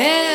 If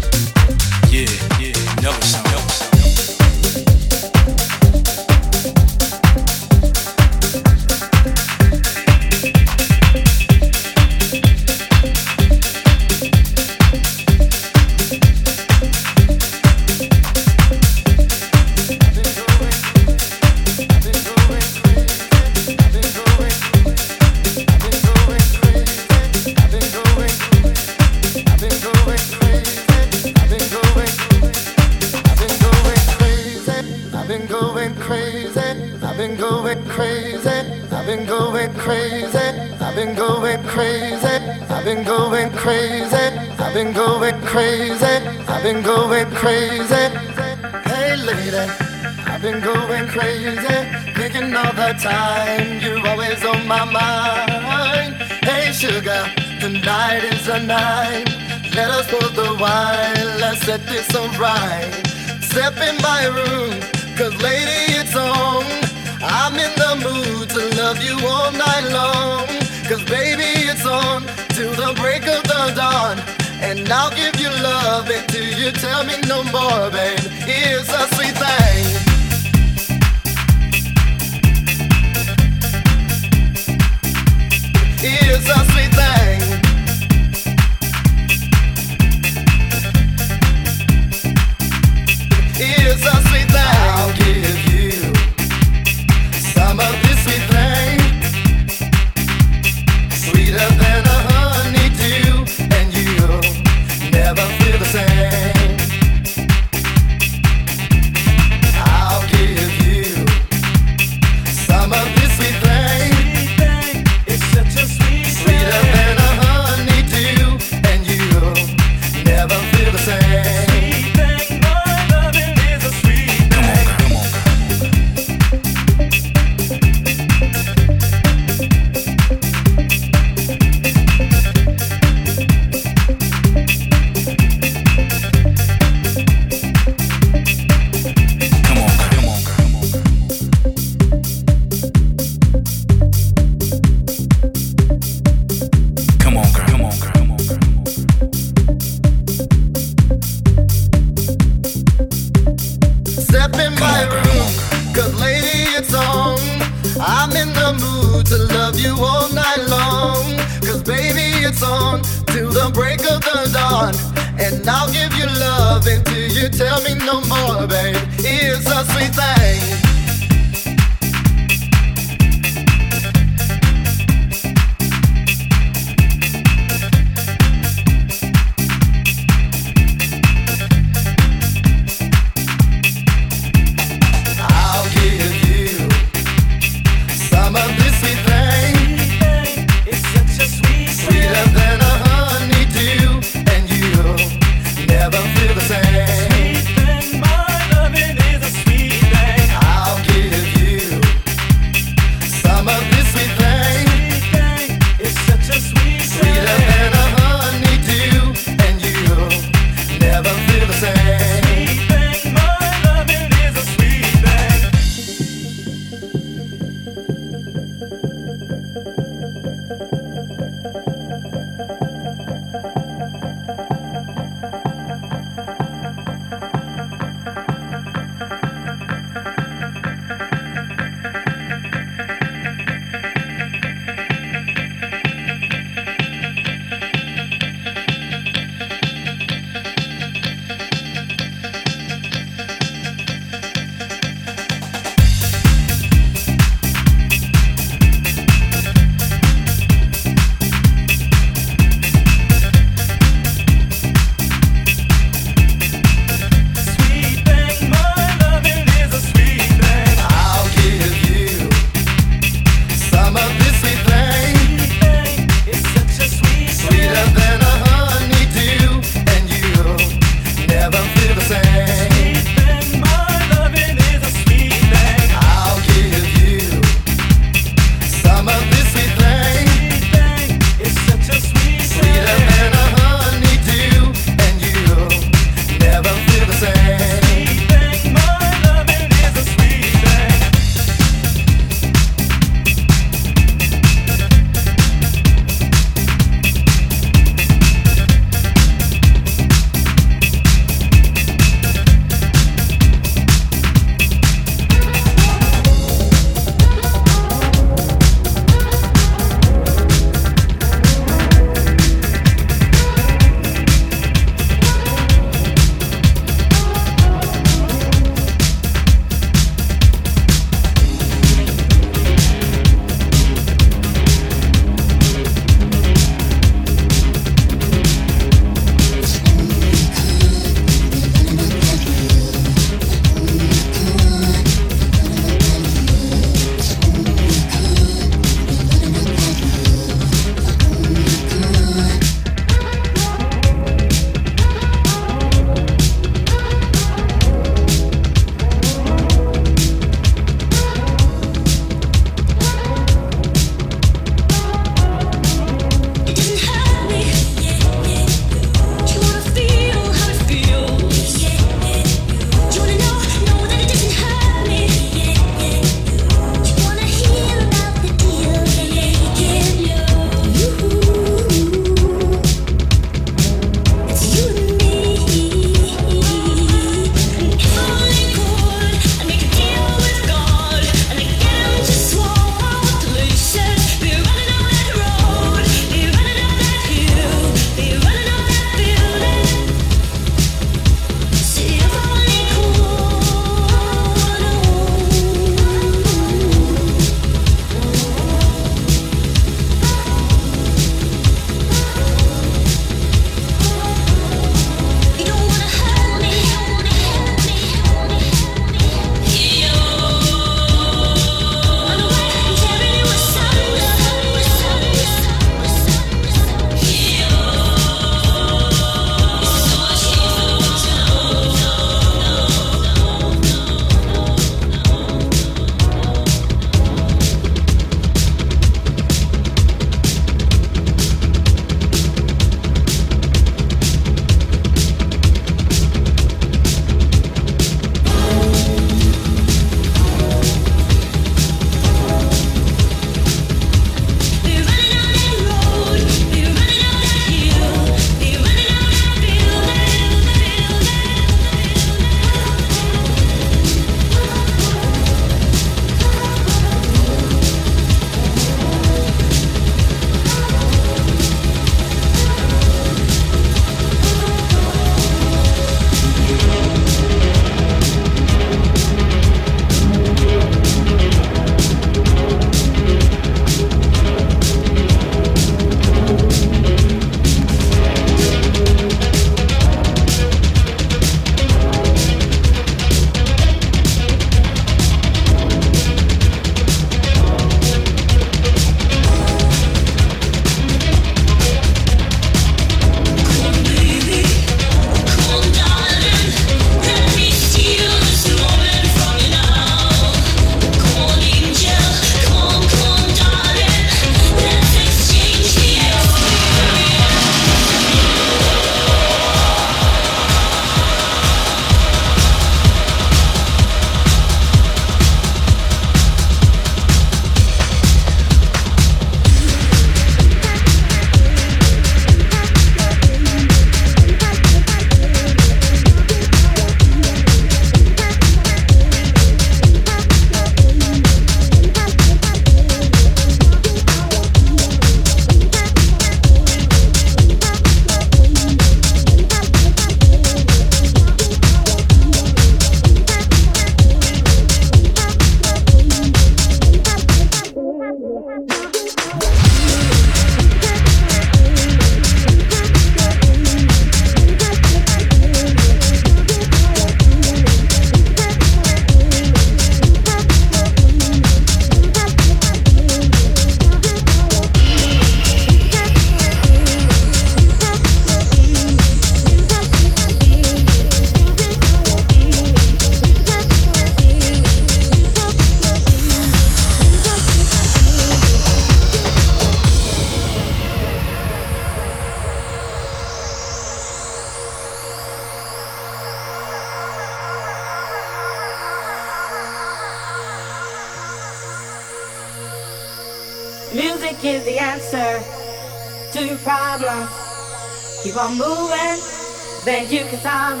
you can find.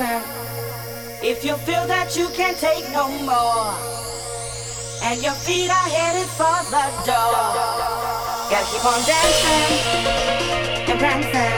If you feel that you can't take no more, and your feet are headed for the door, gotta keep on dancing and prancing.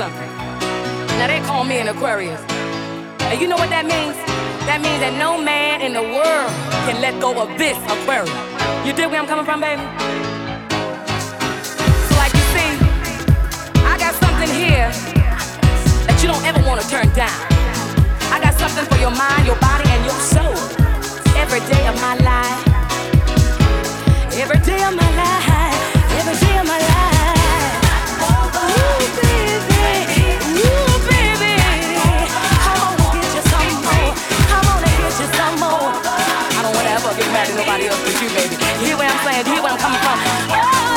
Something. Now they call me an Aquarius. And you know what that means? That means that no man in the world can let go of this Aquarius. You dig where I'm coming from, baby? So like you see, I got something here that you don't ever want to turn down. I got something for your mind, your body, and your soul. Every day of my life. Every day of my life. Every day of my life. Nobody else but you, baby. You hear what I'm saying? You hear where I'm coming from?